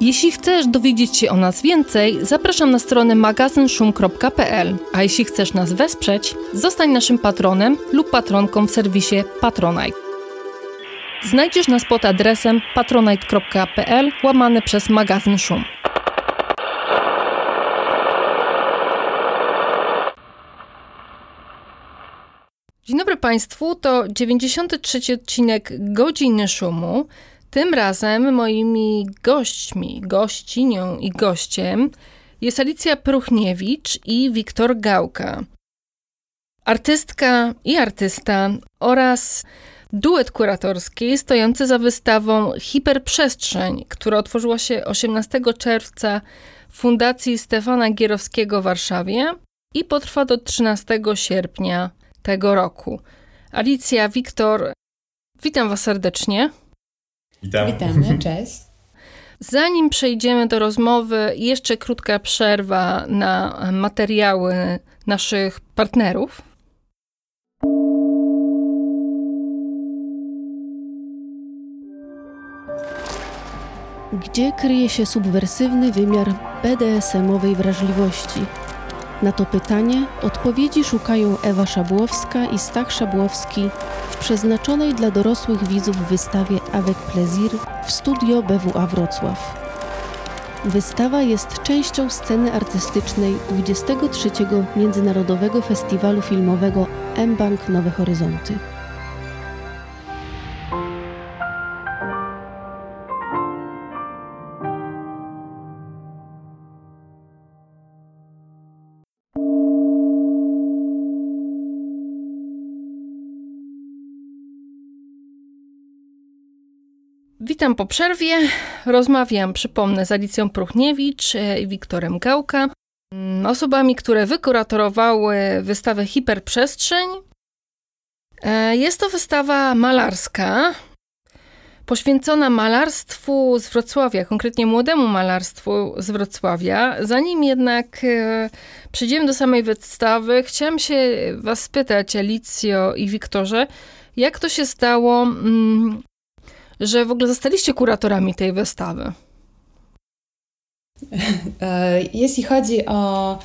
Jeśli chcesz dowiedzieć się o nas więcej, zapraszam na stronę magazynszum.pl, a jeśli chcesz nas wesprzeć, zostań naszym patronem lub patronką w serwisie Patronite. Znajdziesz nas pod adresem patronite.pl łamane przez magazyn Szum. Dzień dobry Państwu, to 93 odcinek Godziny Szumu. Tym razem moimi gośćmi, gościnią i gościem jest Alicja Pruchniewicz i Wiktor Gałka. Artystka i artysta oraz duet kuratorski stojący za wystawą Hiperprzestrzeń, która otworzyła się 18 czerwca w Fundacji Stefana Gierowskiego w Warszawie i potrwa do 13 sierpnia tego roku. Alicja, Wiktor, witam Was serdecznie. Witam. Witamy, cześć. Zanim przejdziemy do rozmowy, jeszcze krótka przerwa na materiały naszych partnerów. Gdzie kryje się subwersywny wymiar BDSM-owej wrażliwości? Na to pytanie odpowiedzi szukają Ewa Szabłowska i Stach Szabłowski w przeznaczonej dla dorosłych widzów wystawie Avec Plaisir w studio BWA Wrocław. Wystawa jest częścią sceny artystycznej 23. Międzynarodowego Festiwalu Filmowego M-Bank Nowe Horyzonty. Witam po przerwie. Rozmawiam, przypomnę, z Alicją Pruchniewicz i Wiktorem Gałka, mm, osobami, które wykuratorowały wystawę Hiperprzestrzeń. E, jest to wystawa malarska, poświęcona malarstwu z Wrocławia, konkretnie młodemu malarstwu z Wrocławia. Zanim jednak e, przejdziemy do samej wystawy, chciałam się Was spytać, Alicjo i Wiktorze, jak to się stało, mm, że w ogóle zostaliście kuratorami tej wystawy? E, jeśli chodzi o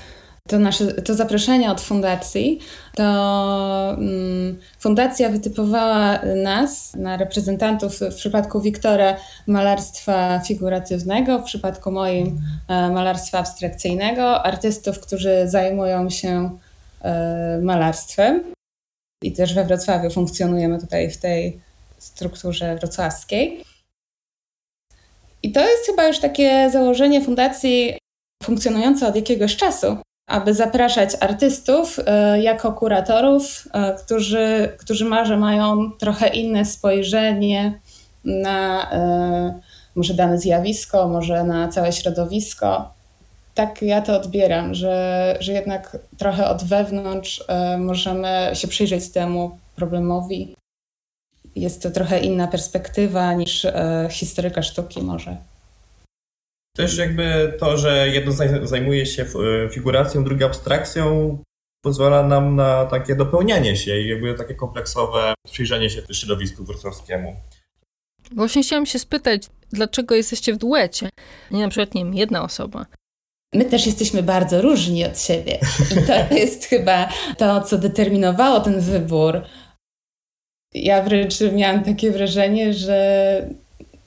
to, nasze, to zaproszenie od fundacji, to um, fundacja wytypowała nas, na reprezentantów w przypadku Wiktora malarstwa figuratywnego, w przypadku moim e, malarstwa abstrakcyjnego, artystów, którzy zajmują się e, malarstwem. I też we Wrocławiu funkcjonujemy tutaj w tej strukturze wrocławskiej. I to jest chyba już takie założenie fundacji funkcjonujące od jakiegoś czasu, aby zapraszać artystów e, jako kuratorów, e, którzy, którzy może mają trochę inne spojrzenie na e, może dane zjawisko, może na całe środowisko. Tak ja to odbieram, że, że jednak trochę od wewnątrz możemy się przyjrzeć temu problemowi jest to trochę inna perspektywa niż e, historyka sztuki może. Też jakby to, że jedno zajmuje się e, figuracją, drugie abstrakcją, pozwala nam na takie dopełnianie się i jakby takie kompleksowe przyjrzenie się środowisku wrocławskiemu. Właśnie chciałam się spytać, dlaczego jesteście w duecie, nie na przykład, nie wiem, jedna osoba. My też jesteśmy bardzo różni od siebie. I to jest chyba to, co determinowało ten wybór ja wręcz miałam takie wrażenie, że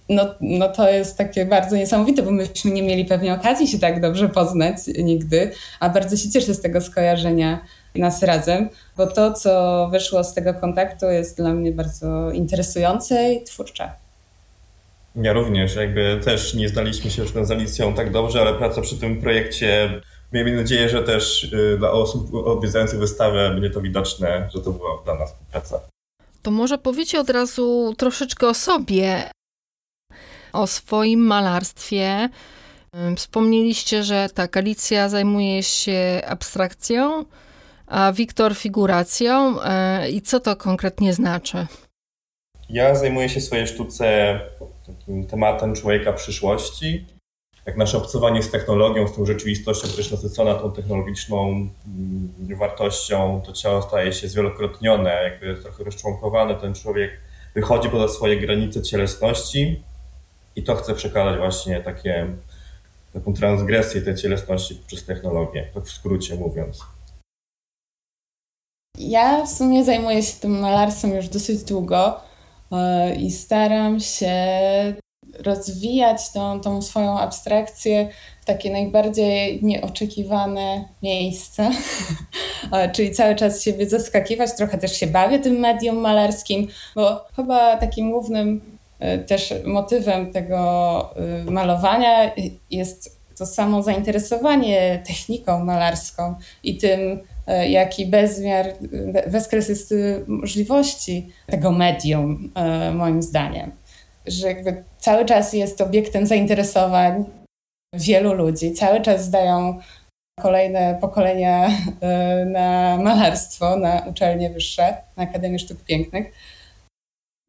no, no to jest takie bardzo niesamowite, bo myśmy nie mieli pewnie okazji się tak dobrze poznać nigdy, a bardzo się cieszę z tego skojarzenia nas razem, bo to, co wyszło z tego kontaktu jest dla mnie bardzo interesujące i twórcze. Ja również, jakby też nie znaliśmy się już z Alicją tak dobrze, ale praca przy tym projekcie, miejmy nadzieję, że też y, dla osób odwiedzających wystawę będzie to widoczne, że to była dla nas praca. To może powiecie od razu troszeczkę o sobie, o swoim malarstwie. Wspomnieliście, że tak, Alicja zajmuje się abstrakcją, a Wiktor figuracją. E, I co to konkretnie znaczy? Ja zajmuję się swojej sztuce takim tematem człowieka przyszłości. Jak nasze obcowanie z technologią, z tą rzeczywistością, która jest nasycona tą technologiczną mm, wartością, to ciało staje się zwielokrotnione, jakby trochę rozczłonkowane. Ten człowiek wychodzi poza swoje granice cielesności i to chce przekazać właśnie takie, taką transgresję tej cielesności przez technologię, tak w skrócie mówiąc. Ja w sumie zajmuję się tym malarstwem już dosyć długo e, i staram się rozwijać tą, tą swoją abstrakcję w takie najbardziej nieoczekiwane miejsce. E, czyli cały czas siebie zaskakiwać, trochę też się bawię tym medium malarskim, bo chyba takim głównym e, też motywem tego malowania jest to samo zainteresowanie techniką malarską i tym, E, jak i bezmiar, bezkres jest możliwości tego medium, e, moim zdaniem. Że jakby cały czas jest obiektem zainteresowań wielu ludzi, cały czas zdają kolejne pokolenia e, na malarstwo, na uczelnie wyższe, na Akademię Sztuk Pięknych.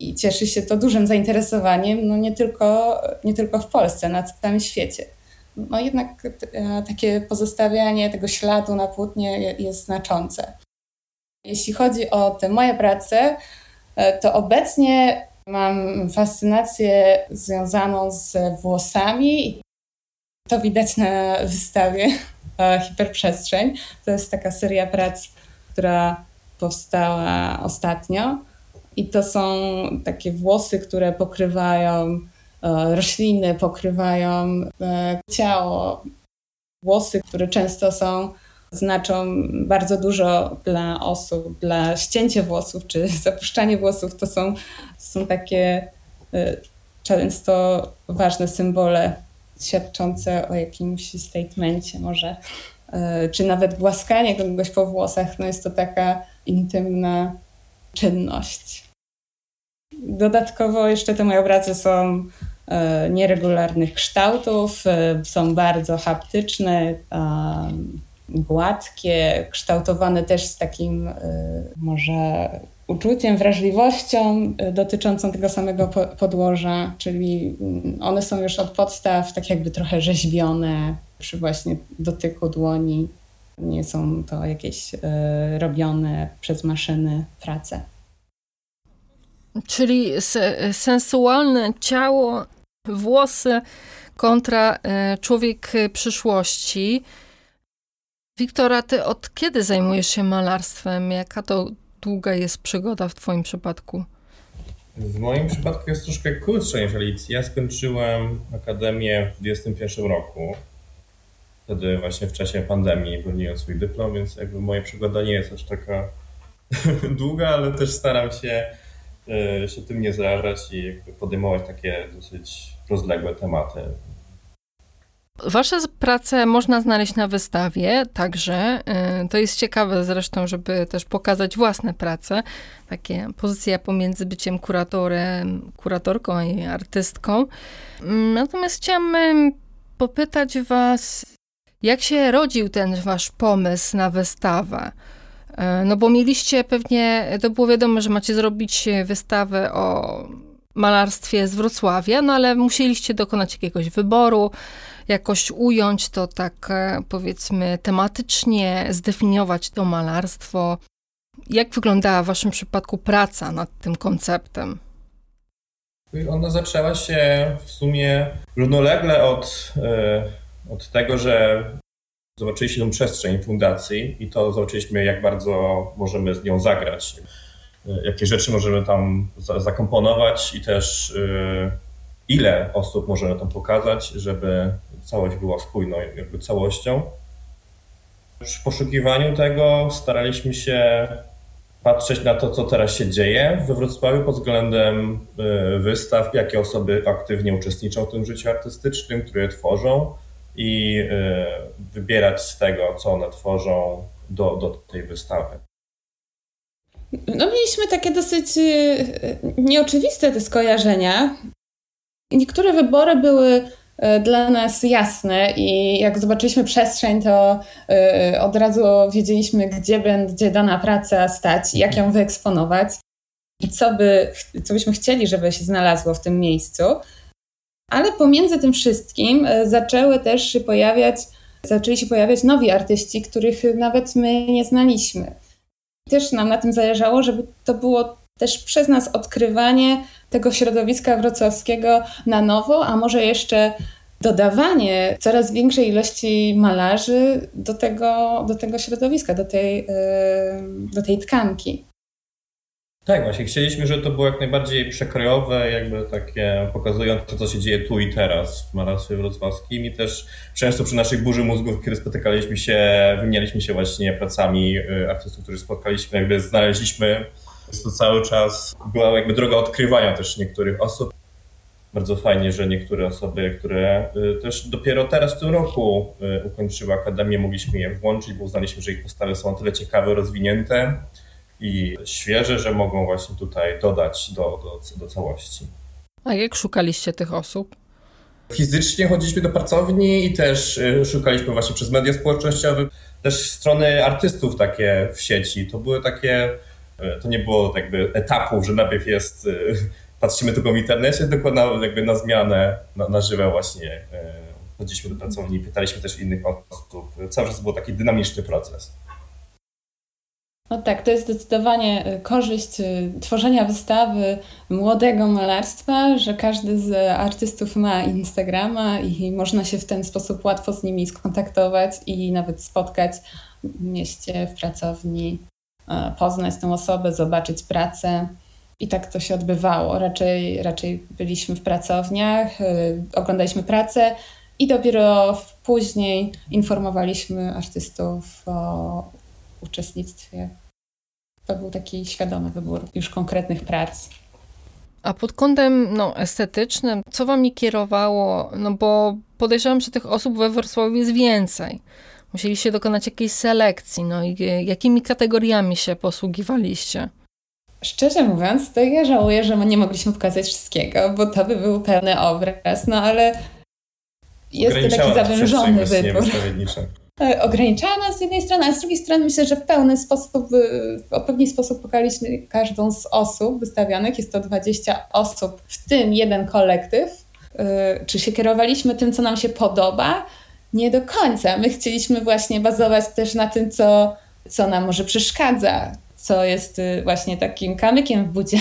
I cieszy się to dużym zainteresowaniem, no nie tylko, nie tylko w Polsce, na całym świecie no jednak e, takie pozostawianie tego śladu na płótnie jest znaczące. Jeśli chodzi o te moje prace, e, to obecnie mam fascynację związaną z włosami. To widać na wystawie e, Hiperprzestrzeń. To jest taka seria prac, która powstała ostatnio. I to są takie włosy, które pokrywają E, rośliny pokrywają e, ciało. Włosy, które często są, znaczą bardzo dużo dla osób, dla ścięcie włosów czy zapuszczanie włosów, to są, to są takie e, często ważne symbole świadczące o jakimś statemencie może, czy nawet głaskanie kogoś po włosach, no jest to taka intymna czynność. Dodatkowo jeszcze te moje obrazy są e, nieregularnych kształtów, są bardzo haptyczne, gładkie, kształtowane też z takim e, może uczuciem, wrażliwością dotyczącą tego samego podłoża, czyli mm, one są już od podstaw tak jakby trochę rzeźbione przy właśnie dotyku dłoni. Nie są to jakieś robione przez maszyny prace. Czyli sensualne ciało, włosy kontra człowiek przyszłości. Wiktora, ty od kiedy zajmujesz się malarstwem? Jaka to długa jest przygoda w twoim przypadku? W moim przypadku jest troszkę krótsza niż Alicji. Ja skończyłem akademię w 2021 roku. Wtedy właśnie w czasie pandemii broniłem swój dyplom, więc jakby moja przygoda nie jest aż taka długa, ale też staram się E, się tym nie zarażać i podejmować takie dosyć rozległe tematy. Wasze prace można znaleźć na wystawie, także e, to jest ciekawe zresztą, żeby też pokazać własne prace. Takie pozycja pomiędzy byciem kuratorem, kuratorką i artystką. Natomiast chciałam popytać was, jak się rodził ten wasz pomysł na wystawę? E, no bo mieliście pewnie, to było wiadomo, że macie zrobić wystawę o malarstwie z Wrocławia, no ale musieliście dokonać jakiegoś wyboru, jakoś ująć to tak e, powiedzmy tematycznie, zdefiniować to malarstwo. Jak wyglądała w waszym przypadku praca nad tym konceptem? Ona zaczęła się w sumie równolegle od, e, od tego, że Zobaczyliśmy tę przestrzeń fundacji i to zobaczyliśmy, jak bardzo możemy z nią zagrać, jakie rzeczy możemy tam zakomponować i też ile osób możemy tam pokazać, żeby całość była spójną jakby całością. Przy poszukiwaniu tego staraliśmy się patrzeć na to, co teraz się dzieje we Wrocławiu pod względem y, wystaw, jakie osoby aktywnie uczestniczą w tym życiu artystycznym, które tworzą i e, wybierać z tego, co one tworzą do, do tej wystawy. No, mieliśmy takie dosyć e, nieoczywiste te skojarzenia. Niektóre wybory były e, dla nas jasne i jak zobaczyliśmy przestrzeń, to od razu wiedzieliśmy, gdzie będzie dana praca stać, jak ją wyeksponować. i co, by, co byśmy chcieli, żeby się znalazło w tym miejscu. Ale pomiędzy tym wszystkim e, zaczęły też się pojawiać, zaczęli się pojawiać nowi artyści, których nawet my nie znaliśmy. Też nam na tym zależało, żeby to było też przez nas odkrywanie tego środowiska wrocławskiego na nowo, a może jeszcze dodawanie coraz większej ilości malarzy do tego, do tego środowiska, do tej, do tej tkanki. Tak, właśnie chcieliśmy, żeby to było jak najbardziej przekrojowe, jakby takie pokazujące, co się dzieje tu i teraz w malarstwie wrocławskim i też często przy naszej burzy mózgów, kiedy spotykaliśmy się, wymienialiśmy się właśnie pracami y, artystów, których spotkaliśmy, jakby znaleźliśmy, jest to cały czas była jakby droga odkrywania też niektórych osób. Bardzo fajnie, że niektóre osoby, które y, też dopiero teraz w tym roku y, ukończyły akademię, mogliśmy je włączyć, bo uznaliśmy, że ich postawy są tyle ciekawe, rozwinięte, i świeże, że mogą właśnie tutaj dodać do, do, do całości. A jak szukaliście tych osób? Fizycznie chodziliśmy do pracowni i też y, szukaliśmy właśnie przez media społecznościowe, też strony artystów takie w sieci. To były takie, to nie było jakby etapów, że najpierw jest, y, patrzymy tylko w internecie, tylko na, jakby na zmianę, na, na żywe właśnie chodziliśmy do pracowni, pytaliśmy też innych osób. Cały czas był taki dynamiczny proces. No tak, to jest zdecydowanie korzyść tworzenia wystawy młodego malarstwa, że każdy z artystów ma Instagrama i można się w ten sposób łatwo z nimi skontaktować i nawet spotkać w mieście, w pracowni, poznać tę osobę, zobaczyć pracę. I tak to się odbywało. Raczej, raczej byliśmy w pracowniach, y, oglądaliśmy pracę i dopiero później informowaliśmy artystów o uczestnictwie. To był taki świadomy wybór już konkretnych prac. A pod kątem no, estetycznym, co wami kierowało? No bo podejrzewam, że tych osób we Wrocławiu jest więcej. Musieliście dokonać jakiejś selekcji. No i jakimi kategoriami się posługiwaliście? Szczerze mówiąc, to ja żałuję, że nie mogliśmy pokazać wszystkiego, bo to by był pełny obraz, no ale jest to taki zawężony wybór. E, ograniczała nas z jednej strony, a z drugiej strony myślę, że w pełny sposób, w odpowiedni sposób pokazaliśmy każdą z osób wystawionych. Jest to 20 osób, w tym jeden kolektyw. E, czy się kierowaliśmy tym, co nam się podoba? Nie do końca. My chcieliśmy właśnie bazować też na tym, co, co nam może przeszkadza, co jest y, właśnie takim kamykiem w budzie,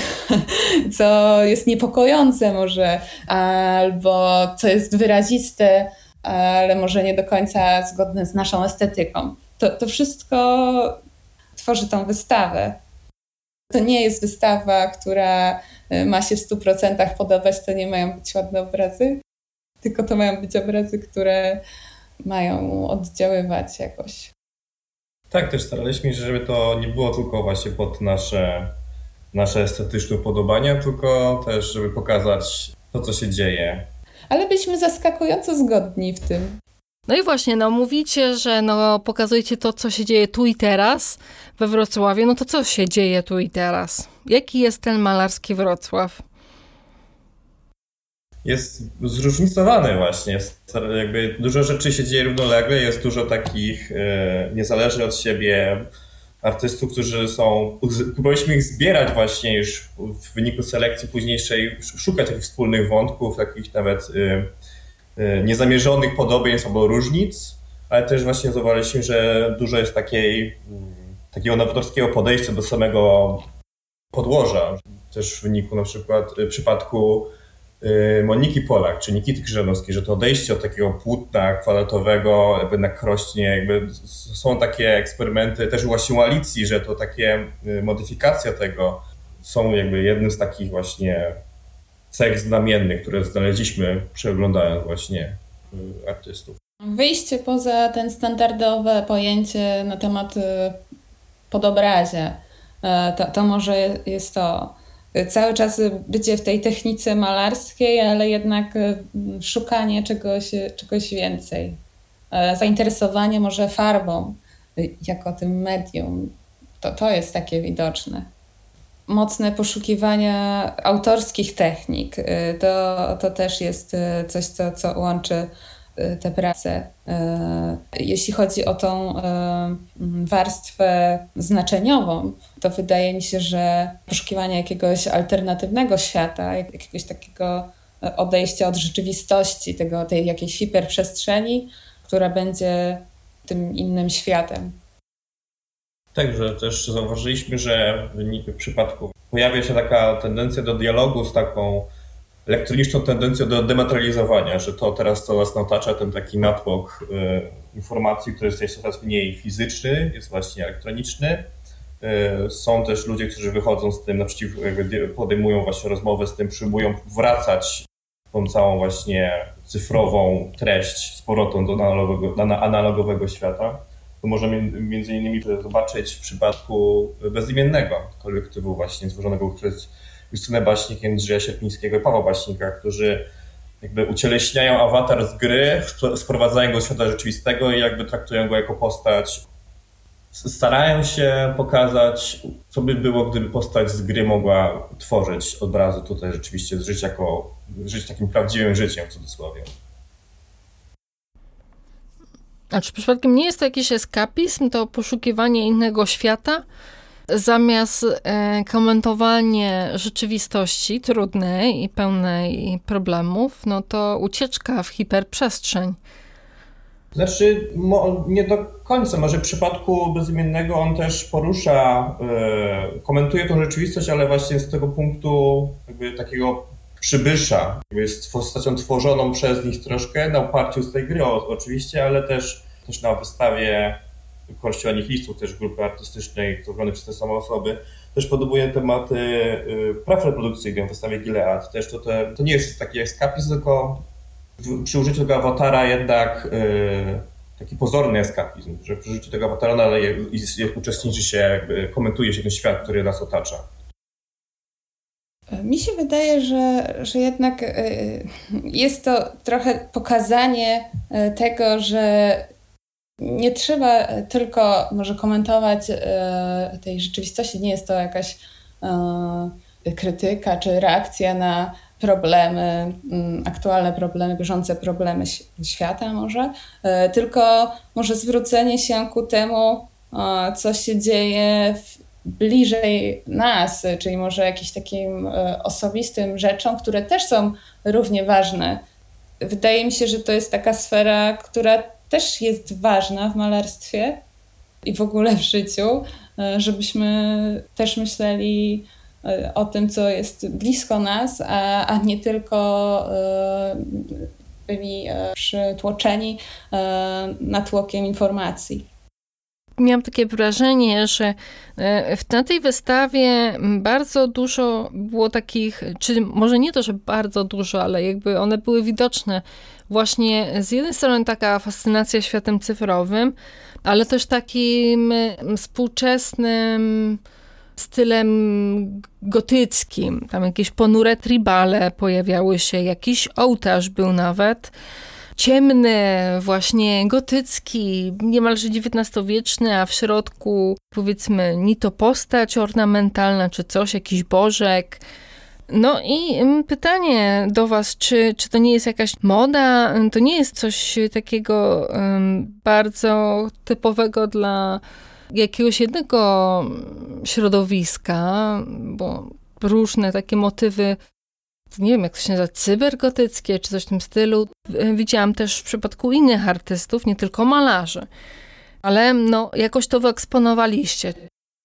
co jest niepokojące może, albo co jest wyraziste ale może nie do końca zgodne z naszą estetyką. To, to wszystko tworzy tą wystawę. To nie jest wystawa, która y, ma się w 100% podobać, to nie mają być ładne obrazy, tylko to mają być obrazy, które mają oddziaływać jakoś. Tak, też staraliśmy się, żeby to nie było tylko właśnie pod nasze, nasze estetyczne upodobania, tylko też, żeby pokazać to, co się dzieje ale byliśmy zaskakująco zgodni w tym. No i właśnie, no mówicie, że no pokazujecie to, co się dzieje tu i teraz we Wrocławiu. No to co się dzieje tu i teraz? Jaki jest ten malarski Wrocław? Jest zróżnicowany właśnie. Jakby dużo rzeczy się dzieje równolegle, jest dużo takich e, niezależnych od siebie artystów, którzy są, próbowaliśmy ich zbierać właśnie już w wyniku selekcji późniejszej, szukać takich wspólnych wątków, takich nawet y, y, niezamierzonych podobieństw albo różnic, ale też właśnie zauważyliśmy, że dużo jest takiej, mm, takiego nowatorskiego podejścia do samego podłoża. Też w wyniku na przykład w przypadku Moniki Polak czy Nikity Krzyżanowskiej, że to odejście od takiego płótna kwadratowego jakby na krośnie, jakby są takie eksperymenty też właśnie u Alicji, że to takie y, modyfikacja tego są jakby jednym z takich właśnie cech znamiennych, które znaleźliśmy przeglądając właśnie y, artystów. Wyjście poza ten standardowe pojęcie na temat podobrazie, to, to może jest to cały czas bycie w tej technice malarskiej, ale jednak e, szukanie czegoś, czegoś więcej. E, zainteresowanie może farbą e, jako tym medium. To, to jest takie widoczne. Mocne poszukiwania autorskich technik. To, to też jest coś, co, co łączy te prace. Jeśli chodzi o tą warstwę znaczeniową, to wydaje mi się, że poszukiwanie jakiegoś alternatywnego świata, jakiegoś takiego odejścia od rzeczywistości, tego, tej jakiejś hiperprzestrzeni, która będzie tym innym światem. Także też zauważyliśmy, że w przypadku pojawia się taka tendencja do dialogu z taką elektroniczną tendencją do dematerializowania, że to teraz co nas otacza, ten taki natłok y, informacji, który jest coraz mniej fizyczny, jest właśnie elektroniczny. Y, są też ludzie, którzy wychodzą z tym naprzeciw, podejmują właśnie rozmowę z tym, próbują wracać tą całą właśnie cyfrową treść z powrotem do analogowego, analogowego świata. To możemy między innymi zobaczyć w przypadku bezimiennego kolektywu właśnie złożonego przez Justynę Baśnik, Jędrzeja Sierpińskiego i Pawła Baśnika, którzy jakby ucieleśniają awatar z gry, sprowadzają go do świata rzeczywistego i jakby traktują go jako postać. Starają się pokazać, co by było, gdyby postać z gry mogła tworzyć obrazy tutaj rzeczywiście, żyć jako, żyć takim prawdziwym życiem w cudzysłowie. A czy przypadkiem nie jest to jakiś eskapizm, to poszukiwanie innego świata? Zamiast e, komentowanie rzeczywistości trudnej i pełnej problemów, no to ucieczka w hiperprzestrzeń. Znaczy, nie do końca. Może w przypadku bezimiennego on też porusza, e, komentuje tą rzeczywistość, ale właśnie z tego punktu jakby takiego przybysza. Jest postacią tworzoną przez nich troszkę na oparciu z tej gry oczywiście, ale też, też na wystawie Kościoła Nihilistów, też grupy artystycznej tworzonej przez te same osoby, też podobuje tematy y, praw reprodukcyjnych w wystawie Gilead. Też to, te, to nie jest taki eskapizm, tylko przy użyciu tego awatara jednak y, taki pozorny eskapizm, że przy użyciu tego awatara ale uczestniczy się, jakby komentuje się ten świat, który nas otacza. Mi się wydaje, że, że jednak y, jest to trochę pokazanie tego, że nie trzeba tylko może komentować e, tej rzeczywistości, nie jest to jakaś e, krytyka czy reakcja na problemy, mm, aktualne problemy, bieżące problemy świata może, e, tylko może zwrócenie się ku temu, co się dzieje bliżej nas, czyli może jakimś takim osobistym rzeczom, które też są równie ważne. Wydaje mi się, że to jest taka sfera, która też jest ważna w malarstwie i w ogóle w życiu, e, żebyśmy też myśleli e, o tym, co jest blisko nas, a, a nie tylko e, byli przytłoczeni natłokiem informacji. Miałam takie wrażenie, że na tej wystawie bardzo dużo było takich, czy może nie to, że bardzo dużo, ale jakby one były widoczne właśnie z jednej strony taka fascynacja światem cyfrowym, ale też takim współczesnym stylem gotyckim. Tam jakieś ponure tribale pojawiały się, jakiś ołtarz był nawet ciemny, właśnie gotycki, niemalże XIX-wieczny, a w środku powiedzmy ni to postać ornamentalna, czy coś, jakiś bożek. No i pytanie do Was, czy, czy to nie jest jakaś moda? To nie jest coś takiego um, bardzo typowego dla jakiegoś jednego środowiska, bo różne takie motywy, nie wiem jak to się nazywa, cybergotyckie czy coś w tym stylu. Widziałam też w przypadku innych artystów, nie tylko malarzy. Ale no, jakoś to wyeksponowaliście.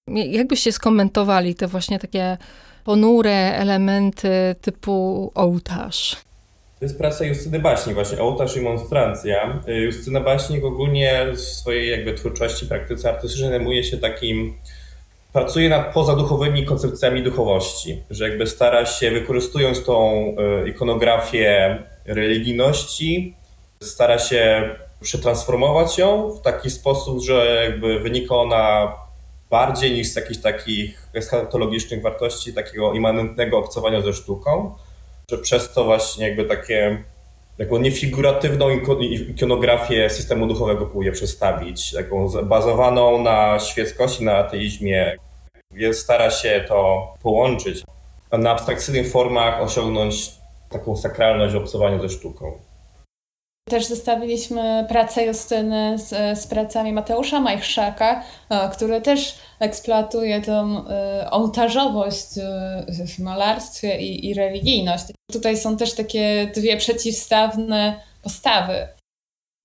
Jakbyście skomentowali te właśnie takie ponure elementy typu ołtarz. To jest praca Justyny Baśnik, właśnie ołtarz i monstrancja. Justyna Baśnik ogólnie w swojej jakby twórczości, praktyce artystycznej zajmuje się takim, pracuje nad pozaduchowymi koncepcjami duchowości, że jakby stara się, wykorzystując tą e, ikonografię religijności, stara się przetransformować ją w taki sposób, że jakby wynika ona bardziej niż z jakichś takich eschatologicznych wartości, takiego immanentnego obcowania ze sztuką, że przez to właśnie jakby takie taką niefiguratywną ikonografię systemu duchowego próbuje przedstawić, taką bazowaną na świeckości, na ateizmie. Więc stara się to połączyć, na abstrakcyjnych formach osiągnąć taką sakralność obcowania ze sztuką. Też zestawiliśmy pracę Justyny z, z pracami Mateusza Majchrzaka, e, który też eksploatuje tą e, ołtarzowość e, w malarstwie i, i religijność. Tutaj są też takie dwie przeciwstawne postawy.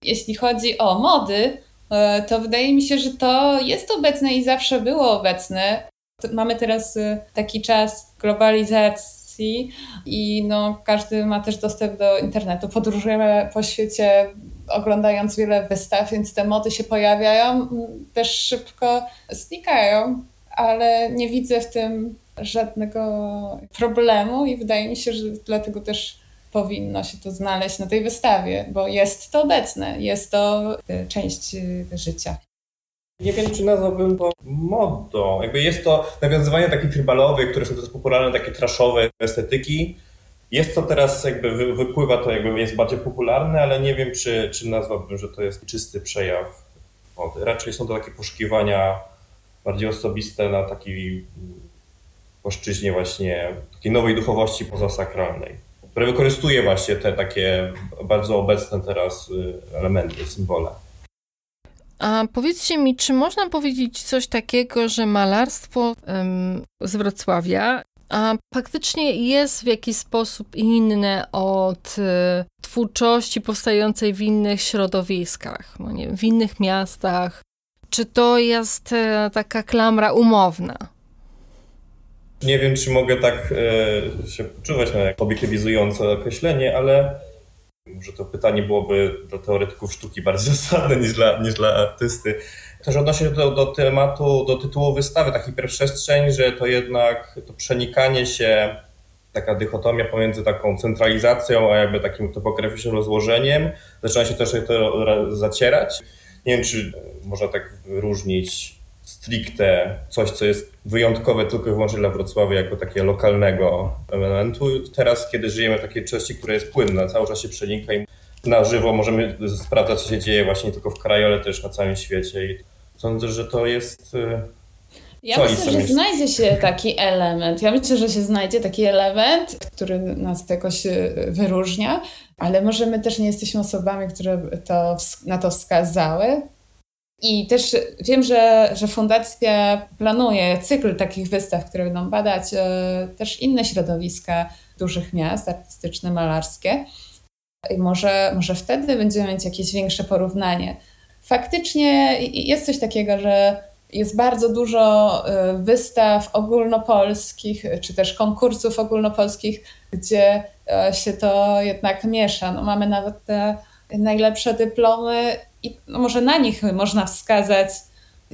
Jeśli chodzi o mody, to wydaje mi się, że to jest obecne i zawsze było obecne. Mamy teraz taki czas globalizacji i no, każdy ma też dostęp do internetu. Podróżujemy po świecie oglądając wiele wystaw, więc te mody się pojawiają, też szybko znikają, ale nie widzę w tym żadnego problemu i wydaje mi się, że dlatego też powinno się to znaleźć na tej wystawie, bo jest to obecne, jest to e, część e, życia. Nie wiem, czy nazwałbym to modą. Jakby jest to nawiązywanie takich tribalowych, które są teraz popularne, takie traszowe estetyki. Jest to teraz, jakby wypływa to, jakby jest bardziej popularne, ale nie wiem, czy, czy nazwałbym, że to jest czysty przejaw mody. Raczej są to takie poszukiwania bardziej osobiste na takiej płaszczyźnie właśnie takiej nowej duchowości pozasakralnej, które wykorzystuje właśnie te takie bardzo obecne teraz y, elementy, symbole. A powiedzcie mi, czy można powiedzieć coś takiego, że malarstwo um, z Wrocławia a faktycznie jest w jakiś sposób inne od y, twórczości powstającej w innych środowiskach, no nie, w innych miastach? Czy to jest y, taka klamra umowna? Nie wiem, czy mogę tak y, się poczuwać na obiektywizujące określenie, ale może to pytanie byłoby dla teoretyków sztuki bardziej zasadne niż dla, niż dla artysty. Też odnośnie się do, do tematu, do tytułu wystawy, ta hiperprzestrzeń, że to jednak to przenikanie się, taka dychotomia pomiędzy taką centralizacją, a jakby takim topograficznym rozłożeniem, zaczyna się też to zacierać. Nie wiem, czy można tak wyróżnić stricte coś, co jest wyjątkowe tylko i wyłącznie dla Wrocławia jako takiego lokalnego elementu. Teraz, kiedy żyjemy w takiej części, która jest płynna, cały czas się przenika i na żywo możemy sprawdzać, co się dzieje właśnie nie tylko w kraju, ale też na całym świecie. I sądzę, że to jest... Y, ja myślę, że znajdzie się taki element. Ja myślę, że się znajdzie taki element, który nas jakoś y, wyróżnia, ale może my też nie jesteśmy osobami, które to, na to wskazały. I też wiem, że, że fundacja planuje cykl takich wystaw, które będą badać e, też inne środowiska dużych miast, artystyczne, malarskie. I może, może wtedy będziemy mieć jakieś większe porównanie. Faktycznie jest coś takiego, że jest bardzo dużo e, wystaw ogólnopolskich, czy też konkursów ogólnopolskich, gdzie e, się to jednak miesza. No mamy nawet te najlepsze dyplomy i no może na nich można wskazać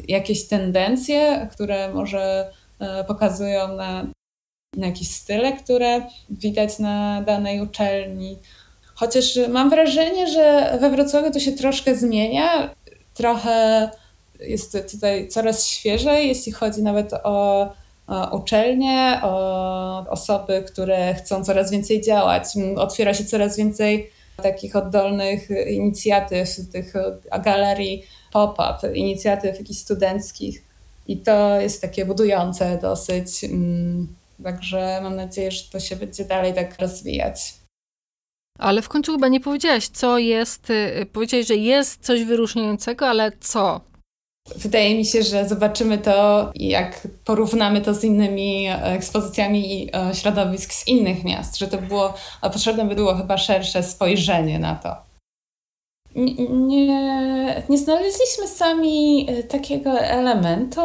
jakieś tendencje, które może e, pokazują na, na jakieś style, które widać na danej uczelni. Chociaż mam wrażenie, że we Wrocławiu to się troszkę zmienia. Trochę jest tutaj coraz świeżej, jeśli chodzi nawet o, o uczelnie, o osoby, które chcą coraz więcej działać. Otwiera się coraz więcej takich oddolnych inicjatyw, tych galerii pop-up, inicjatyw jakichś studenckich. I to jest takie budujące dosyć. Mm, także mam nadzieję, że to się będzie dalej tak rozwijać. Ale w końcu chyba nie powiedziałaś, co jest. Y, powiedziałaś, że jest coś wyróżniającego, ale co? Wydaje mi się, że zobaczymy to, jak porównamy to z innymi e, ekspozycjami e, środowisk z innych miast, że to było, potrzebne by było chyba szersze spojrzenie na to. Nie, nie, nie znaleźliśmy sami e, takiego elementu,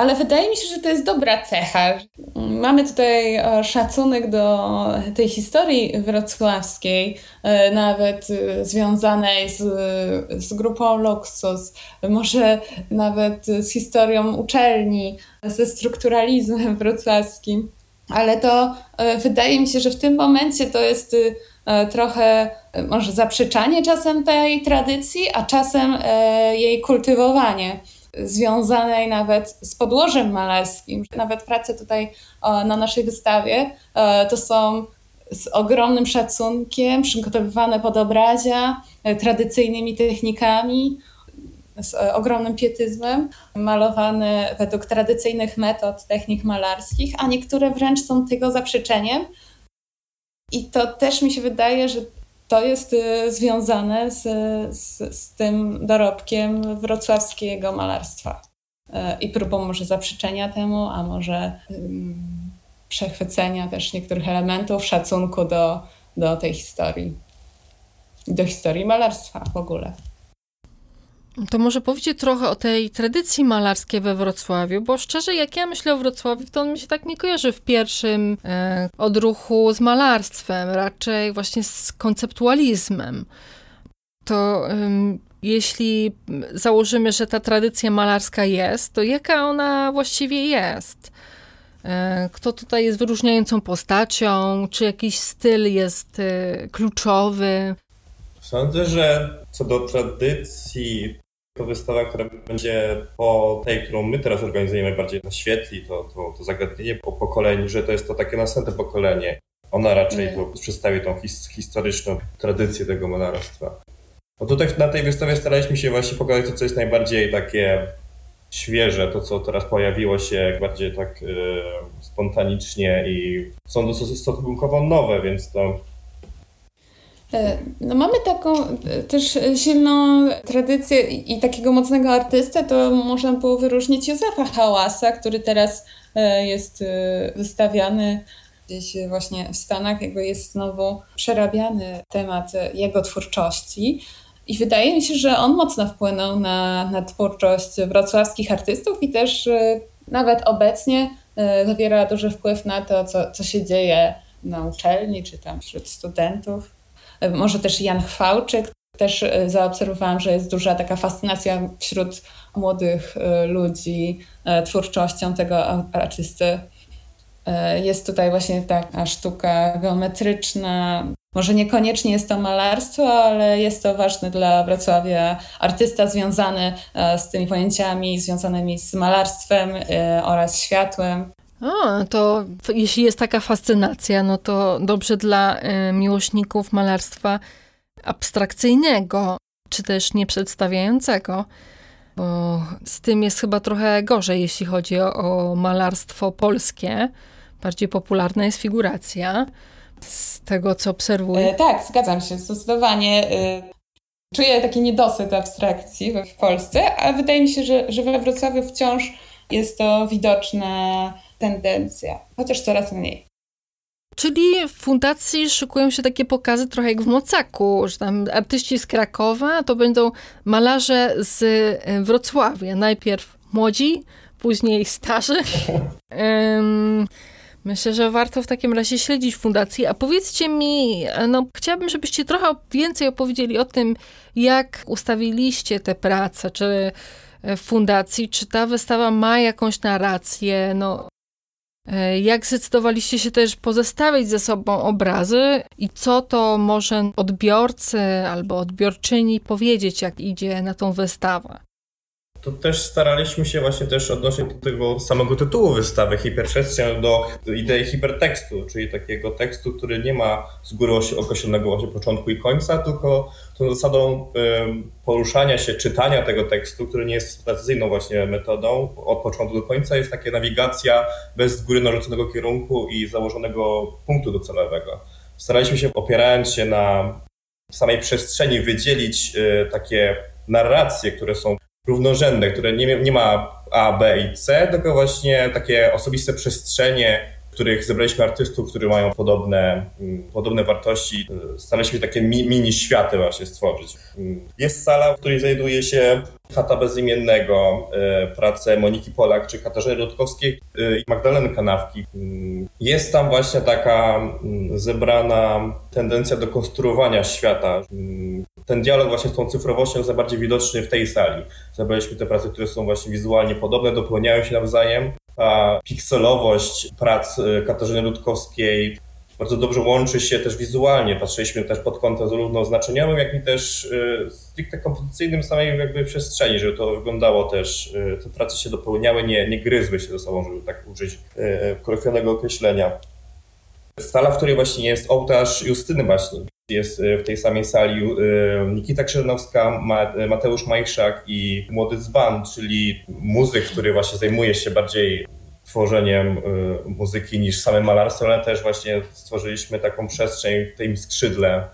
ale wydaje mi się, że to jest dobra cecha. Mamy tutaj e, szacunek do tej historii wrocławskiej, e, nawet e, związanej z, z grupą Luxus, może nawet z historią uczelni, ze strukturalizmem wrocławskim. Ale to wydaje mi się, że w tym momencie to jest trochę może zaprzeczanie czasem tej tradycji, a czasem jej kultywowanie związanej nawet z podłożem malarskim. Nawet prace tutaj na naszej wystawie e, to są z ogromnym szacunkiem przygotowywane podobrazia, e, tradycyjnymi technikami, z e, ogromnym pietyzmem, malowane według tradycyjnych metod, technik malarskich, a niektóre wręcz są tego zaprzeczeniem. I to też mi się wydaje, że to jest y, związane z, z, z tym dorobkiem wrocławskiego malarstwa y, i próbą może zaprzeczenia temu, a może um, przechwycenia też niektórych elementów, szacunku do, do tej historii, do historii malarstwa w ogóle. To może powiedzieć trochę o tej tradycji malarskiej we Wrocławiu, bo szczerze, jak ja myślę o Wrocławiu, to on mi się tak nie kojarzy w pierwszym e, odruchu z malarstwem, raczej właśnie z konceptualizmem. To jeśli założymy, że ta tradycja malarska jest, to jaka ona właściwie jest? E, kto tutaj jest wyróżniającą postacią? Czy jakiś styl jest e, kluczowy? Sądzę, że co do tradycji, to wystawa, która będzie po tej, którą my teraz organizujemy, bardziej naświetli to, to, to zagadnienie po pokoleniu, że to jest to takie następne pokolenie. Ona raczej to przedstawi tą his, historyczną tradycję tego malarstwa. Bo tutaj na tej wystawie staraliśmy się właśnie pokazać to, co jest najbardziej takie świeże, to co teraz pojawiło się bardziej tak y, spontanicznie i są stosunkowo nowe, więc to no mamy taką e, też silną tradycję i takiego mocnego artystę, to można było wyróżnić Józefa Hałasa, który teraz e, jest wystawiany gdzieś właśnie w Stanach, jakby jest znowu przerabiany temat jego twórczości. I wydaje mi się, że on mocno wpłynął na, na twórczość wrocławskich artystów i też nawet obecnie zawiera duży wpływ na to, co, co się dzieje na uczelni czy tam wśród studentów może też Jan Chwałczyk. Też e, zaobserwowałam, że jest duża taka fascynacja wśród młodych e, ludzi e, twórczością tego artysty. Jest tutaj właśnie taka sztuka geometryczna. Może niekoniecznie jest to malarstwo, ale jest to ważny dla Wrocławia artysta związany z tymi pojęciami związanymi z malarstwem oraz światłem. O, to jeśli jest taka fascynacja, no to dobrze dla y, miłośników malarstwa abstrakcyjnego, czy też nieprzedstawiającego, bo z tym jest chyba trochę gorzej, jeśli chodzi o, o malarstwo polskie. Bardziej popularna jest figuracja, z tego co obserwuję. E, tak, zgadzam się, zdecydowanie. E, czuję taki niedosyt abstrakcji w Polsce, a wydaje mi się, że, że we Wrocławiu wciąż jest to widoczne tendencja, chociaż coraz mniej. Czyli w fundacji szykują się takie pokazy trochę jak w Mocaku, że tam artyści z Krakowa to będą malarze z e, Wrocławia. Najpierw młodzi, później starzy. Um, myślę, że warto w takim razie śledzić fundację. A powiedzcie mi, no chciałabym, żebyście trochę więcej opowiedzieli o tym, jak ustawiliście te prace, czy w fundacji, czy ta wystawa ma jakąś narrację, no jak zdecydowaliście się też pozestawić ze sobą obrazy i co to może odbiorcy albo odbiorczyni powiedzieć, jak idzie na tą wystawę? To też staraliśmy się właśnie też odnosić do tego samego tytułu wystawy Hiperprzestrzeń do idei hipertekstu, czyli takiego tekstu, który nie ma z góry określonego właśnie początku i końca, tylko tą zasadą poruszania się, czytania tego tekstu, który nie jest precyzyjną właśnie metodą od początku do końca, jest taka nawigacja bez z góry narzuconego kierunku i założonego punktu docelowego. Staraliśmy się, opierając się na samej przestrzeni, wydzielić y, takie narracje, które są równorzędne, które nie, nie ma A, B i C, tylko właśnie takie osobiste przestrzenie, w których zebraliśmy artystów, którzy mają podobne, mm, podobne wartości. Staraliśmy takie mini światy właśnie stworzyć. Mm. Jest sala, w której znajduje się Chata Bezimiennego, e, prace Moniki Polak czy Katarzyny Rutkowskiej e, i Magdaleny Kanawki. Mm. Jest tam właśnie taka zebrana tendencja do konstruowania świata ten dialog właśnie z tą cyfrowością jest najbardziej widoczny w tej sali. Zabraliśmy te prace, które są właśnie wizualnie podobne, dopełniają się nawzajem, a pikselowość prac y, Katarzyny Ludkowskiej bardzo dobrze łączy się też wizualnie. Patrzyliśmy też pod kątem zarówno znaczeniowym, jak i też y, stricte kompozycyjnym samej jakby przestrzeni, żeby to wyglądało też, y, te prace się dopełniały, nie, nie gryzły się ze sobą, żeby tak użyć kolokwialnego określenia. Sala, w której właśnie jest ołtarz Justyny Baśni, jest e, w tej samej sali e, Nikita Krzyżanowska, Mateusz Majszak i Młody Dzban, czyli muzyk, który właśnie zajmuje się bardziej tworzeniem muzyki niż samym malarstwem, ale też właśnie stworzyliśmy taką przestrzeń w tym skrzydle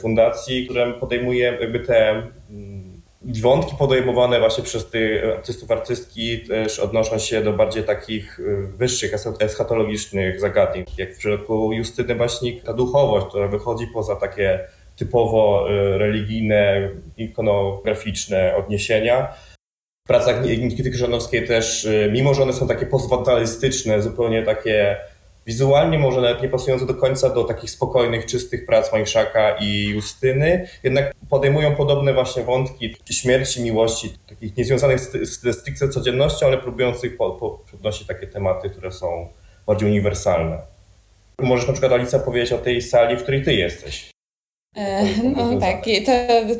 fundacji, które podejmuje jakby te mm, wątki podejmowane właśnie przez tych artystów, artystki też odnoszą się do bardziej takich y, wyższych, eschatologicznych zagadnień. Jak w przypadku Justyny Baśnik, ta duchowość, która wychodzi poza takie typowo religijne, ikonograficzne odniesienia, w pracach Nikity Krzyżanowskiej też, y, mimo że one są takie postfatalistyczne, zupełnie takie wizualnie może nawet nie pasujące do końca do takich spokojnych, czystych prac Majszaka i Justyny, jednak podejmują podobne właśnie wątki śmierci, miłości, takich niezwiązanych z, stricte codziennością, ale próbujących po, po, podnosić takie tematy, które są bardziej uniwersalne. Możesz na przykład Alicja powiedzieć o tej sali, w której ty jesteś. E, no tak, i to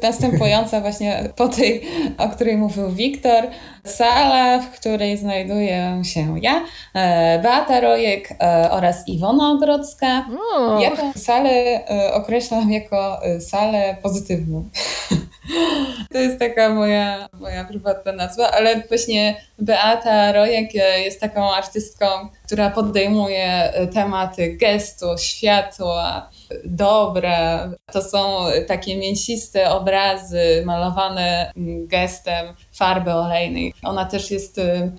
następująca właśnie po tej, o której mówił Wiktor, sala, w której znajduję się ja, e, Beata Rojek e, oraz Iwona Ogrodzka. Ja tę salę określam jako salę pozytywną. To jest taka moja, moja prywatna nazwa, ale właśnie Beata Rojek jest taką artystką, która podejmuje tematy gestu, światła, dobra. To są takie mięsiste obrazy malowane gestem farby olejnej. Ona też jest y,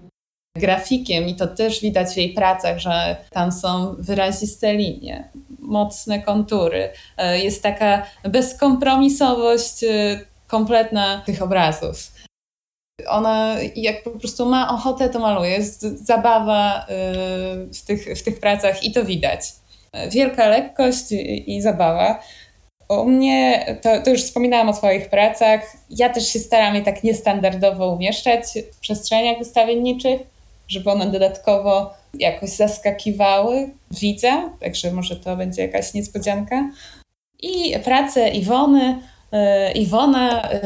grafikiem i to też widać w jej pracach, że tam są wyraziste linie, mocne kontury. Y, jest taka bezkompromisowość y, kompletna tych obrazów. Ona jak po prostu ma ochotę, to maluje. Jest zabawa w tych, w tych pracach i to widać wielka lekkość i, i zabawa. U mnie, to, to, już wspominałam o swoich pracach, ja też się staram je tak niestandardowo umieszczać w przestrzeniach wystawienniczych, żeby one dodatkowo jakoś zaskakiwały widza, także może to będzie jakaś niespodzianka. I pracę Iwony, e, Iwona e,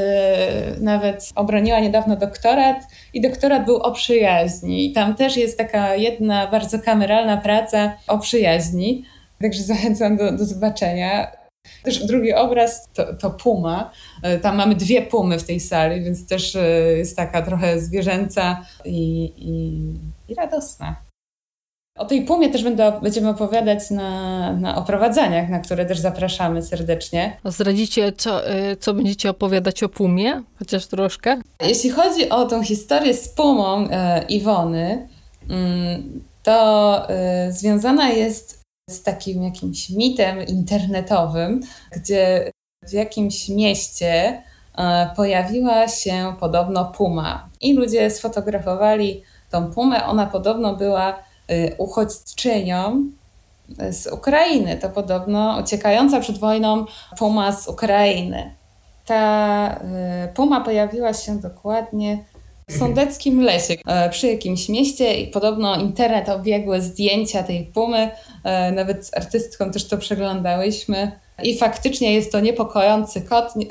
nawet obroniła niedawno doktorat i doktorat był o przyjaźni. Tam też jest taka jedna bardzo kameralna praca o przyjaźni. Także zachęcam do, do zobaczenia. Też drugi obraz to, to, puma. E, tam mamy dwie pumy w tej sali, więc też e, jest taka trochę zwierzęca i, i, i radosna. O tej pumie też będę, będziemy opowiadać na, na oprowadzaniach, na które też zapraszamy serdecznie. A zdradzicie, co, e, co będziecie opowiadać o pumie? Chociaż troszkę. Jeśli chodzi o tą historię z pumą e, Iwony, mm, to związana jest z takim jakimś mitem internetowym, gdzie w jakimś mieście e, pojawiła się podobno puma i ludzie sfotografowali tą pumę. Ona podobno była e, uchodźczynią z Ukrainy. To podobno uciekająca przed wojną puma z Ukrainy. Ta e, puma pojawiła się dokładnie sądeckim lesie przy jakimś mieście i podobno internet obiegły zdjęcia tej pumy E, nawet z artystką też to przeglądałyśmy. I faktycznie jest to niepokojący kot.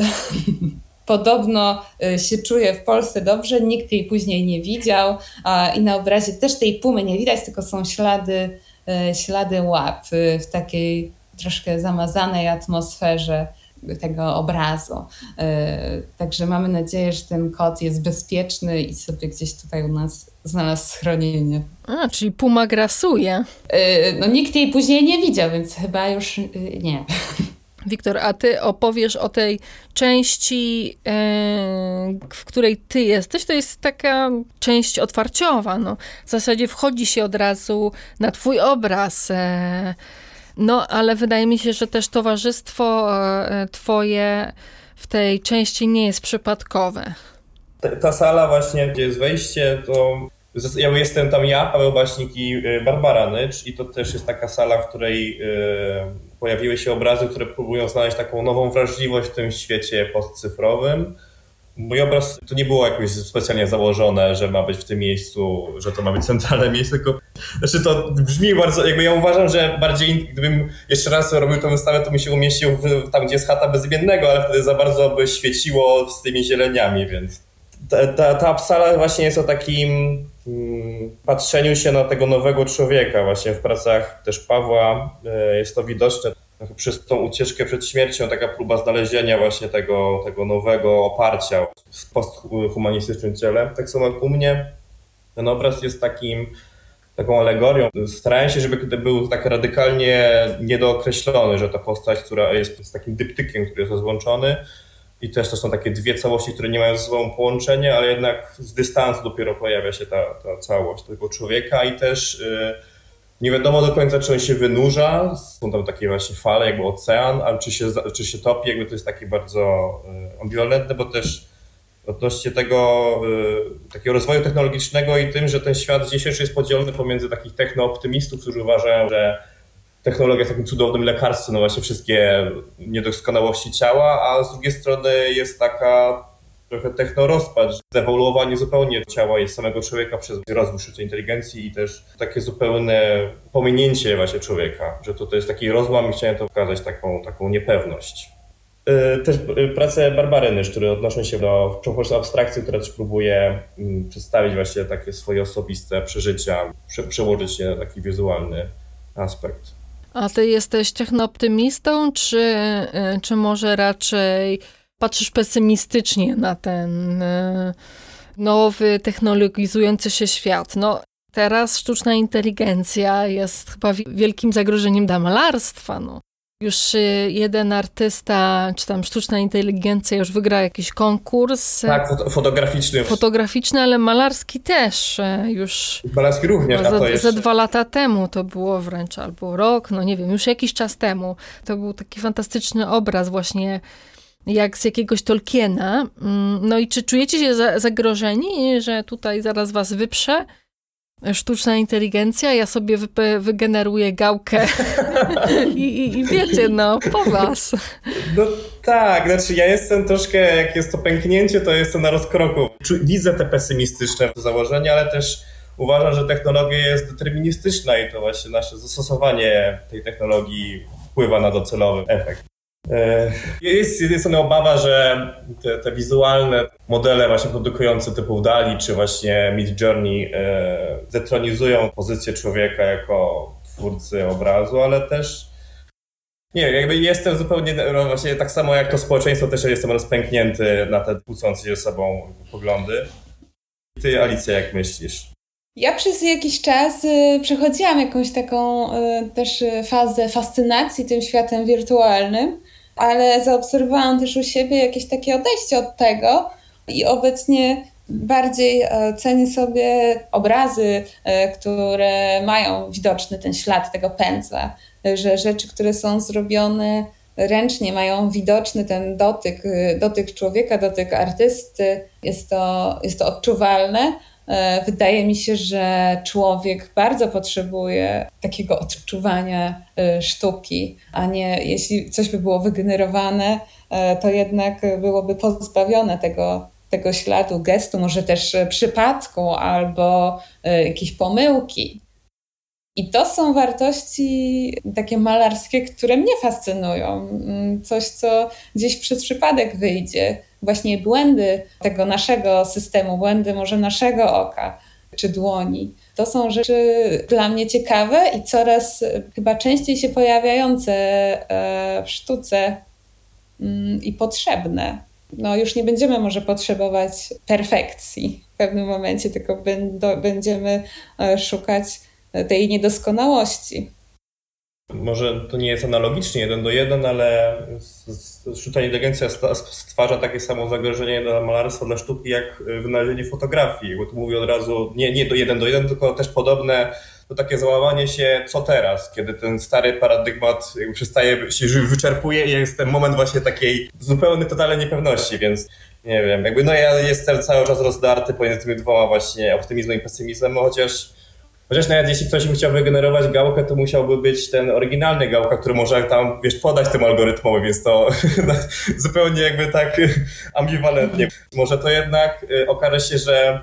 Podobno e, się czuje w Polsce dobrze, nikt jej później nie widział. I na obrazie też tej pumy nie widać, tylko są ślady, e, ślady łap w takiej troszkę zamazanej atmosferze tego obrazu. Także mamy nadzieję, że ten kot jest bezpieczny i sobie gdzieś tutaj u nas znalazł schronienie. A, czyli Puma grasuje. Yy, no nikt jej później nie widział, więc chyba już yy, nie. Wiktor, a ty opowiesz o tej części, w której ty jesteś. To jest taka część otwarciowa. No. W zasadzie wchodzi się od razu na twój obraz. E, no, ale wydaje mi się, że też towarzystwo e, twoje w tej części nie jest przypadkowe. Ta, ta sala właśnie, gdzie jest wejście, to ja jestem tam ja, Paweł Baśnik i y, Barbara Nycz i to też jest taka sala, w której pojawiły się obrazy, które próbują znaleźć taką nową wrażliwość w tym świecie postcyfrowym. Mój obraz to nie było jakoś specjalnie założone, że ma być w tym miejscu, że to ma być centralne miejsce, tylko znaczy to brzmi bardzo, jakby ja uważam, że bardziej gdybym jeszcze raz robił tę wystawę, to bym się umieścił w, tam, gdzie jest chata bezimiennego, ale wtedy za bardzo by świeciło z tymi zieleniami, więc ta, ta, ta właśnie jest o takim mm, patrzeniu się na tego nowego człowieka. Właśnie w pracach też Pawła e, jest to widoczne. Przez tą ucieczkę przed śmiercią, taka próba znalezienia właśnie tego, tego nowego oparcia w posthumanistycznym ciele. Tak samo jak u mnie ten obraz jest takim taką alegorią. Starałem się, żeby był tak radykalnie niedookreślony, że ta postać, która jest takim dyptykiem, który jest rozłączony, i też to są takie dwie całości, które nie mają ze sobą połączenia, ale jednak z dystansu dopiero pojawia się ta, ta całość tego człowieka i też yy, nie wiadomo do końca, czy on się wynurza, są tam takie właśnie fale, jakby ocean, a czy się, czy się topi, jakby to jest takie bardzo yy, ambiwalentne, bo też odnośnie tego yy, takiego rozwoju technologicznego i tym, że ten świat dzisiejszy jest podzielony pomiędzy takich technooptymistów, którzy uważają, że technologia jest takim cudownym lekarstwem na właśnie wszystkie niedoskonałości ciała, a z drugiej strony jest taka trochę technorozpad, zewoluowanie zupełnie ciała i samego człowieka przez rozwój sztucznej inteligencji i też takie zupełne pominięcie właśnie człowieka, że to, jest taki rozłam i chciałem to pokazać, taką, taką niepewność. Y, też y, prace Barbary Nysz, które odnoszą się do abstrakcji, która też próbuje mm, przedstawić właśnie takie swoje osobiste przeżycia, przełożyć je na taki wizualny aspekt. A ty jesteś technooptymistą, czy, y, czy może raczej patrzysz pesymistycznie na ten y, nowy, technologizujący się świat? No, teraz sztuczna inteligencja jest chyba wielkim zagrożeniem dla malarstwa. No już y, jeden artysta, czy tam sztuczna inteligencja już wygra jakiś konkurs. Tak, fotograficzny. Fotograficzny, ale malarski też y, już. Malarski również, a to Ze dwa lata temu to było wręcz, albo rok, no nie wiem, już jakiś czas temu. To był taki fantastyczny obraz właśnie jak z jakiegoś Tolkiena. Mm, no i czy czujecie się zagrożeni, że tutaj zaraz was wyprze? sztuczna inteligencja, ja sobie wy, wygeneruję gałkę I, i, i, wiecie, no, po was. No tak, znaczy ja jestem troszkę, jak jest to pęknięcie, to jestem na rozkroku. Widzę te pesymistyczne założenia, ale też uważam, że technologia jest deterministyczna i to właśnie nasze zastosowanie tej technologii wpływa na docelowy efekt. E, jest z jednej strony obawa, że te, te, wizualne modele właśnie produkujące typu DALI czy właśnie Mid Journey e, zetronizują pozycję człowieka jako twórcy obrazu, ale też nie wiem, jakby jestem zupełnie, no właśnie tak samo jak to społeczeństwo też jestem rozpęknięty na te kłócące się ze sobą poglądy. Ty Alicja, jak myślisz? Ja przez jakiś czas y, przechodziłam jakąś taką y, też fazę fascynacji tym światem wirtualnym ale zaobserwowałam też u siebie jakieś takie odejście od tego i obecnie bardziej e, cenię sobie obrazy, e, które mają widoczny ten ślad tego pędzla, że rzeczy, które są zrobione ręcznie, mają widoczny ten dotyk, e, dotyk człowieka, dotyk artysty, jest to, jest to odczuwalne, wydaje mi się, że człowiek bardzo potrzebuje takiego odczuwania e, sztuki, a nie jeśli coś by było wygenerowane, e, to jednak byłoby pozbawione tego, tego śladu gestu, może też przypadku albo jakiejś pomyłki. I to są wartości takie malarskie, które mnie fascynują. Mm, coś, co gdzieś przez przypadek wyjdzie. Właśnie błędy tego naszego systemu, błędy może naszego oka czy dłoni. To są rzeczy dla mnie ciekawe i coraz chyba częściej się pojawiające e, w sztuce mm, i potrzebne. No, już nie będziemy może potrzebować perfekcji w pewnym momencie, tylko będziemy e, szukać tej niedoskonałości. Może to nie jest analogicznie jeden do jeden, ale sztuczna inteligencja stwarza takie samo zagrożenie dla malarstwa, dla sztuki, jak wynalezienie fotografii, bo tu mówię od razu nie, nie do jeden do jeden, tylko też podobne to takie załamanie się, co teraz, kiedy ten stary paradygmat przestaje się wyczerpuje i jest ten moment właśnie takiej zupełnej, totalnej niepewności, więc nie wiem, jakby no ja jestem cały czas rozdarty pomiędzy tymi dwoma właśnie optymizmem i pesymizmem, chociaż Chociaż nawet jeśli ktoś chciał wygenerować gałkę, to musiałby być ten oryginalny gałka, który może tam, wiesz, podać tym algorytmowi, więc to zupełnie jakby tak ambiwalentnie. Może to jednak y, okaże się, że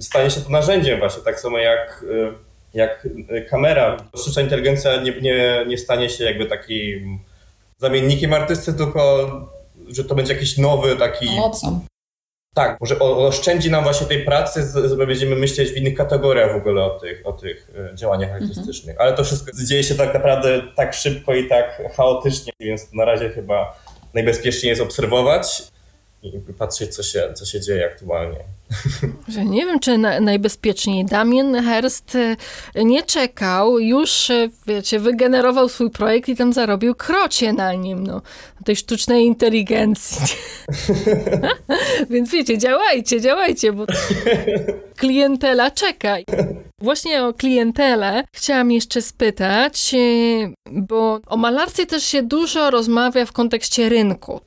stanie się to narzędziem właśnie, tak samo jak, y, jak kamera. Sztuczna inteligencja nie, nie, nie stanie się jakby takim zamiennikiem artysty, tylko że to będzie jakiś nowy taki... Mocą. Tak, może oszczędzi nam właśnie tej pracy, będziemy myśleć w innych kategoriach w ogóle o tych, o tych e, działaniach mhm. artystycznych. Ale to wszystko dzieje się tak naprawdę tak szybko i tak chaotycznie, więc na razie chyba najbezpieczniej jest obserwować. I patrzeć, co się, co się dzieje aktualnie. Nie wiem, czy na, najbezpieczniej. Damien Herst e, nie czekał, już, e, wiecie, wygenerował swój projekt i tam zarobił krocie na nim, no, tej sztucznej inteligencji. Więc wiecie, działajcie, działajcie, bo klientela czeka. Właśnie o klientelę chciałam jeszcze spytać, e, bo o malarstwie też się dużo rozmawia w kontekście rynku.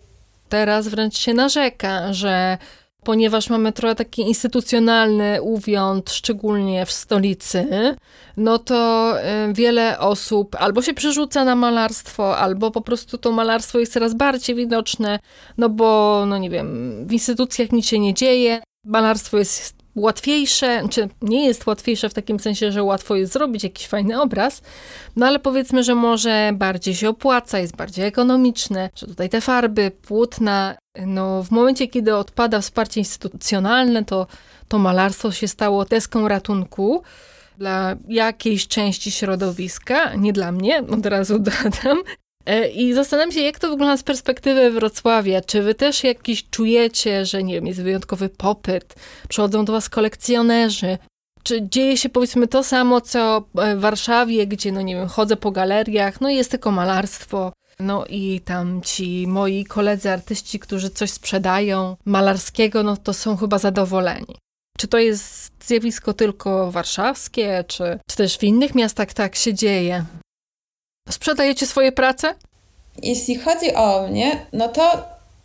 Teraz wręcz się narzeka, że ponieważ mamy trochę taki instytucjonalny uwiąd, szczególnie w stolicy, no to y, wiele osób albo się przerzuca na malarstwo, albo po prostu to malarstwo jest coraz bardziej widoczne, no bo, no nie wiem, w instytucjach nic się nie dzieje, malarstwo jest łatwiejsze, czy nie jest łatwiejsze w takim sensie, że łatwo jest zrobić jakiś fajny obraz, no ale powiedzmy, że może bardziej się opłaca, jest bardziej ekonomiczne, że tutaj te farby, płótna, no w momencie, kiedy odpada wsparcie instytucjonalne, to to malarstwo się stało deską ratunku dla jakiejś części środowiska, nie dla mnie, od razu dodam, I zastanawiam się, jak to wygląda z perspektywy Wrocławia. Czy wy też jakiś czujecie, że nie wiem, jest wyjątkowy popyt, przychodzą do was kolekcjonerzy? Czy dzieje się powiedzmy to samo, co w Warszawie, gdzie, no nie wiem, chodzę po galeriach, no i jest tylko malarstwo, no i tam ci moi koledzy artyści, którzy coś sprzedają malarskiego, no to są chyba zadowoleni. Czy to jest zjawisko tylko warszawskie, czy, czy też w innych miastach tak się dzieje? Sprzedajecie swoje prace? Jeśli chodzi o mnie, no to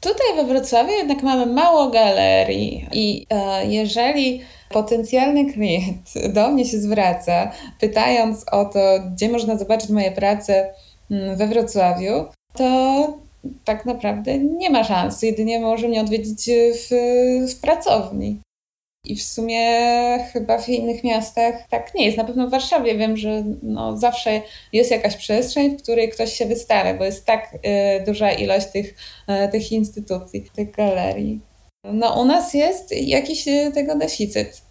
tutaj we Wrocławiu jednak mamy mało galerii i e, jeżeli potencjalny klient do mnie się zwraca, pytając o to, gdzie można zobaczyć moje prace mm, we Wrocławiu, to tak naprawdę nie ma szans. Jedynie może mnie odwiedzić w, w pracowni. I w sumie chyba w innych miastach tak nie jest. Na pewno w Warszawie wiem, że no zawsze jest jakaś przestrzeń, w której ktoś się wystawia, bo jest tak y, duża ilość tych, y, tych instytucji, tych galerii. No u nas jest jakiś y, tego deficyt.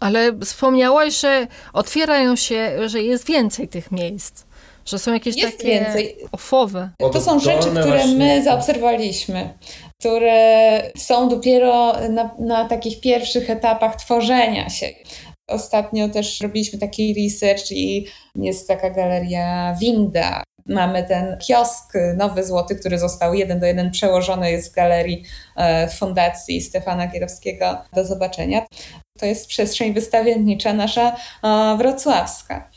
Ale wspomniałaś, że otwierają się, że jest więcej tych miejsc. Że są jakieś jest takie więcej. ofowe. To są rzeczy, które my zaobserwowaliśmy które są dopiero na, na takich pierwszych etapach tworzenia się. Ostatnio też robiliśmy taki research i jest taka galeria Winda. Mamy ten kiosk Nowy Złoty, który został jeden do jeden przełożony, jest w galerii e, Fundacji Stefana Kierowskiego. Do zobaczenia. To jest przestrzeń wystawiennicza nasza e, wrocławska.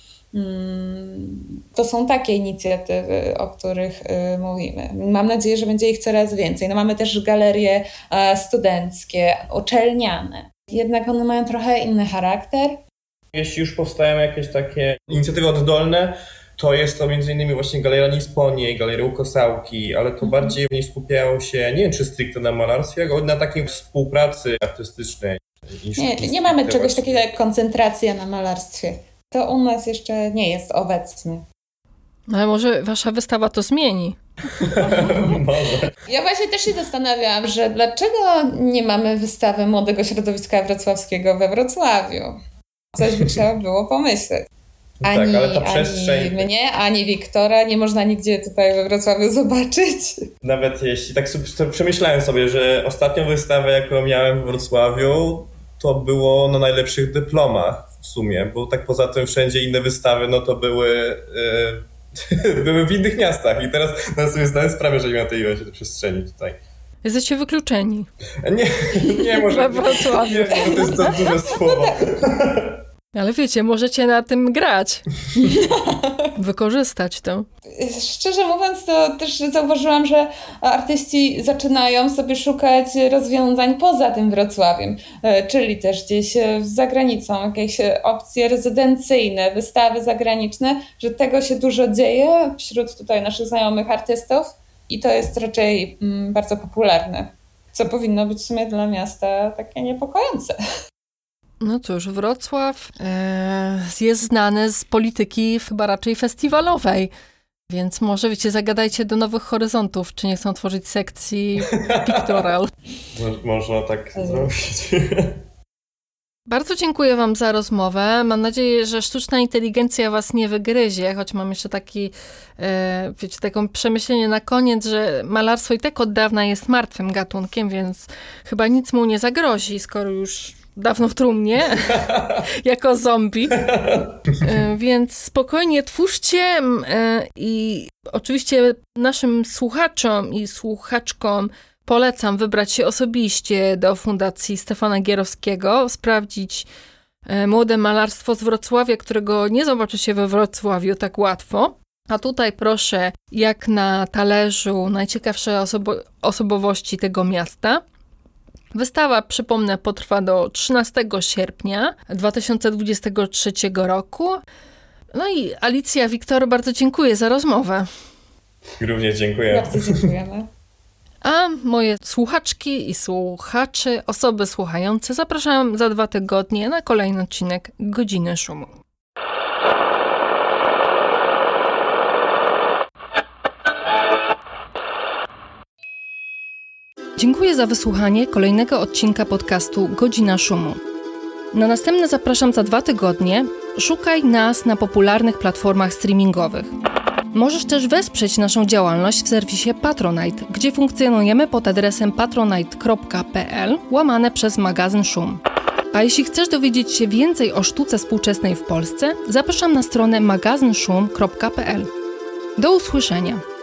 To są takie inicjatywy, o których y, mówimy. Mam nadzieję, że będzie ich coraz więcej. No mamy też galerie e, studenckie, uczelniane. Jednak one mają trochę inny charakter. Jeśli już powstają jakieś takie inicjatywy oddolne, to jest to między innymi właśnie Galeria Nisponie, Galeria Ukosałki, ale to mhm. bardziej nie skupiają się, nie wiem czy stricte na malarstwie, ale na takiej współpracy artystycznej. Nie, nie mamy czegoś takiego jak koncentracja na malarstwie to u nas jeszcze nie jest obecny. Ale może wasza wystawa to zmieni. może. Ja właśnie też się zastanawiałam, że dlaczego nie mamy wystawy młodego środowiska wrocławskiego we Wrocławiu? Coś by trzeba było pomyśleć. Tak, ani, tak, przestrzeń... ani mnie, ani Wiktora nie można nigdzie tutaj we Wrocławiu zobaczyć. Nawet jeśli tak sobie, przemyślałem sobie, że ostatnią wystawę, jaką miałem w Wrocławiu, to było na najlepszych dyplomach w sumie, bo tak poza tym wszędzie inne wystawy, no to były, e, były w innych miastach i teraz na sobie zdałem sprawę, że nie ma tej ilości przestrzeni tutaj. Jesteście wykluczeni. Nie, nie może. Wrocławiu. Nie, to jest za duże słowo. Ale wiecie, możecie na tym grać. Wykorzystać to. Szczerze mówiąc, to też zauważyłam, że artyści zaczynają sobie szukać rozwiązań poza tym Wrocławiem, e, czyli też gdzieś e, za granicą, jakieś opcje rezydencyjne, wystawy zagraniczne, że tego się dużo dzieje wśród tutaj naszych znajomych artystów i to jest raczej mm, bardzo popularne, co powinno być w sumie dla miasta takie niepokojące. No cóż, Wrocław e, jest znany z polityki chyba raczej festiwalowej. Więc może, wiecie, zagadajcie do Nowych Horyzontów, czy nie chcą tworzyć sekcji pictorial. Można tak zrobić. Bardzo dziękuję Wam za rozmowę. Mam nadzieję, że sztuczna inteligencja Was nie wygryzie, choć mam jeszcze taki, e, wiecie, taką przemyślenie na koniec, że malarstwo i tak od dawna jest martwym gatunkiem, więc chyba nic mu nie zagrozi, skoro już dawno w trumnie, jako zombie. E, więc spokojnie twórzcie e, i oczywiście naszym słuchaczom i słuchaczkom polecam wybrać się osobiście do Fundacji Stefana Gierowskiego, sprawdzić e, młode malarstwo z Wrocławia, którego nie zobaczy się we Wrocławiu tak łatwo. A tutaj proszę, jak na talerzu, najciekawsze osobo osobowości tego miasta. Wystawa, przypomnę, potrwa do 13 sierpnia 2023 roku. No i Alicja, Wiktor, bardzo dziękuję za rozmowę. Również dziękuję. Bardzo dziękujemy. A moje słuchaczki i słuchacze, osoby słuchające, zapraszam za dwa tygodnie na kolejny odcinek Godziny Szumu. Dziękuję za wysłuchanie kolejnego odcinka podcastu Godzina Szumu. Na następne zapraszam za dwa tygodnie. Szukaj nas na popularnych platformach streamingowych. Możesz też wesprzeć naszą działalność w serwisie Patronite, gdzie funkcjonujemy pod adresem patronite.pl łamane przez magazyn Szum. A jeśli chcesz dowiedzieć się więcej o sztuce współczesnej w Polsce, zapraszam na stronę magazynszum.pl. Do usłyszenia!